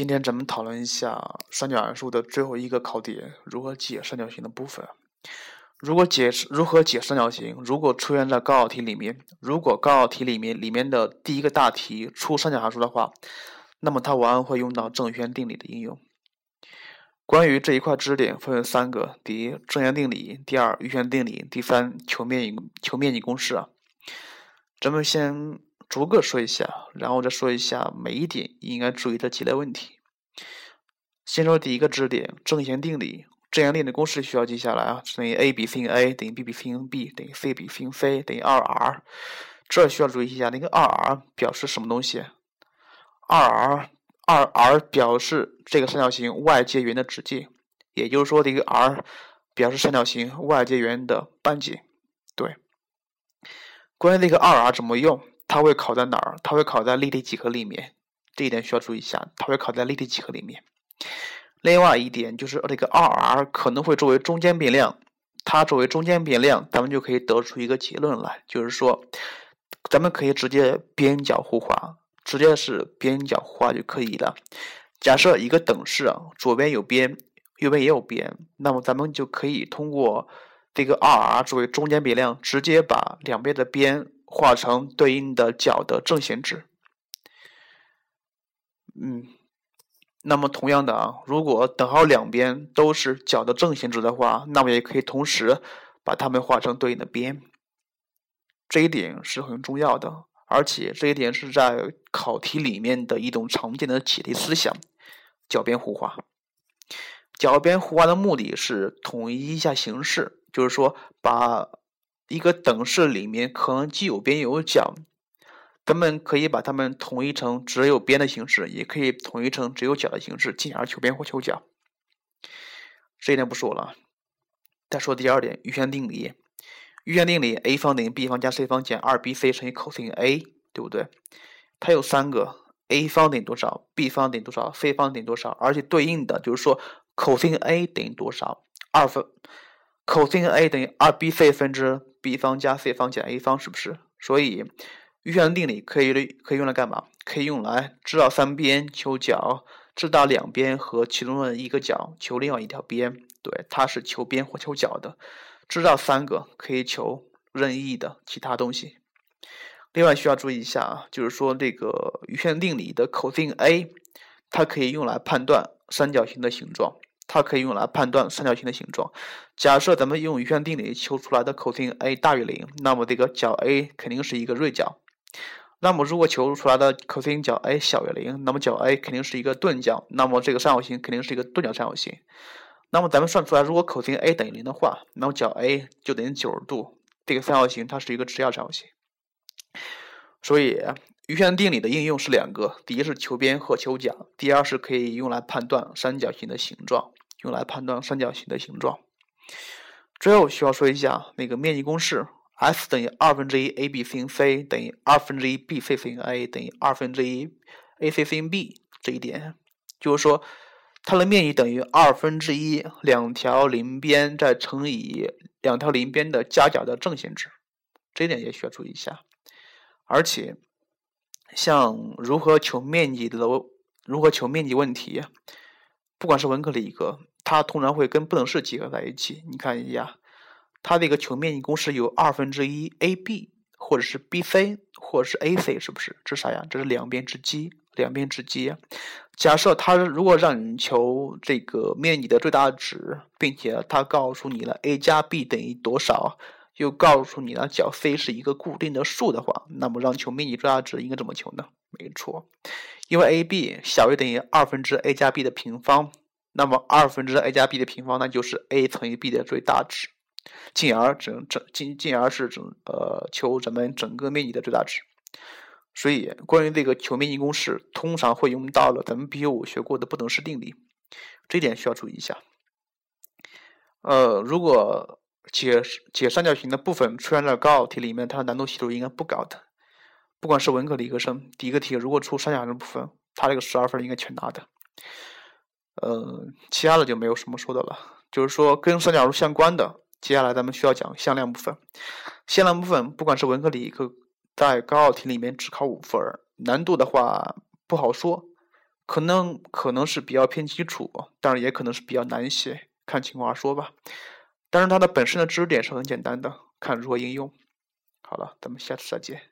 今天咱们讨论一下三角函数的最后一个考点：如何解三角形的部分。如果解如何解三角形？如果出现在高考题里面，如果高考题里面里面的第一个大题出三角函数的话，那么它往往会用到正弦定理的应用。关于这一块知识点分为三个：第一，正弦定理；第二，余弦定理；第三，求面积求面积公式啊。咱们先。逐个说一下，然后再说一下每一点应该注意的几类问题。先说第一个知识点：正弦定理。正弦定理公式需要记下来啊，等于 a 比 sin a 等于 b 比 sin b 等于 c 比 sin c 等于二 r。这需要注意一下，那个二 r 表示什么东西？二 r 二 r 表示这个三角形外接圆的直径，也就是说，这个 r 表示三角形外接圆的半径。对。关于那个二 r 怎么用？它会考在哪儿？它会考在立体几何里面，这一点需要注意一下。它会考在立体几何里面。另外一点就是这个二 r 可能会作为中间变量，它作为中间变量，咱们就可以得出一个结论来，就是说，咱们可以直接边角互化，直接是边角互化就可以了。假设一个等式啊，左边有边，右边也有边，那么咱们就可以通过这个二 r 作为中间变量，直接把两边的边。化成对应的角的正弦值，嗯，那么同样的啊，如果等号两边都是角的正弦值的话，那么也可以同时把它们化成对应的边，这一点是很重要的，而且这一点是在考题里面的一种常见的解题思想，角边互化。角边互化的目的是统一一下形式，就是说把。一个等式里面可能既有边又有角，咱们可以把它们统一成只有边的形式，也可以统一成只有角的形式，进而求边或求角。这一点不说了。再说第二点，余弦定理。余弦定理，a 方等于 b 方加 c 方减二 bc 乘以 cos a，对不对？它有三个，a 方等于多少？b 方等于多少？c 方等于多少？而且对应的就是说，cos a 等于多少？二分。cos a 等于二 bc 分之 b 方加 c 方减 a 方，是不是？所以余弦定理可以可以用来干嘛？可以用来知道三边求角，知道两边和其中的一个角求另外一条边。对，它是求边或求角的。知道三个可以求任意的其他东西。另外需要注意一下啊，就是说这个余弦定理的 cos a，它可以用来判断三角形的形状。它可以用来判断三角形的形状。假设咱们用余弦定理求出来的 cos a 大于零，那么这个角 A 肯定是一个锐角。那么如果求出来的 cos 角 a 小于零，那么角 A 肯定是一个钝角。那么这个三角形肯定是一个钝角三角形。那么咱们算出来，如果 cos a 等于零的话，那么角 A 就等于九十度。这个三角形它是一个直角三角形。所以余弦定理的应用是两个：第一是求边和求角，第二是可以用来判断三角形的形状。用来判断三角形的形状。最后需要说一下那个面积公式：S 等于二分之一 AB sin C 等于二分之一 BC 平 A 等于二分之一 AC 平 B。这一点就是说，它的面积等于二分之一两条邻边再乘以两条邻边的夹角的正弦值。这一点也需要注意一下。而且，像如何求面积的如何求面积问题，不管是文科理科。它通常会跟不等式结合在一起。你看一下，它这个求面积公式有二分之一 AB，或者是 BC，或者是 AC，是不是？这啥呀？这是两边之积，两边之积。假设它如果让你求这个面积的最大值，并且它告诉你了 a 加 b 等于多少，又告诉你了角 C 是一个固定的数的话，那么让求面积最大值应该怎么求呢？没错，因为 AB 小于等于二分之 a 加 b 的平方。那么二分之 a 加 b 的平方，那就是 a 乘以 b 的最大值，进而整整进进而是整呃求咱们整个面积的最大值。所以关于这个求面积公式，通常会用到了咱们 B 五学过的不等式定理，这点需要注意一下。呃，如果解解三角形的部分出现在高考题里面，它的难度系数应该不高的。不管是文科理科生，第一个题如果出三角形部分，它这个十二分应该全拿的。呃，其他的就没有什么说的了。就是说，跟三角数相关的，接下来咱们需要讲向量部分。向量部分，不管是文科理科，在高考题里面只考五分，难度的话不好说，可能可能是比较偏基础，但是也可能是比较难写，看情况而说吧。但是它的本身的知识点是很简单的，看如何应用。好了，咱们下次再见。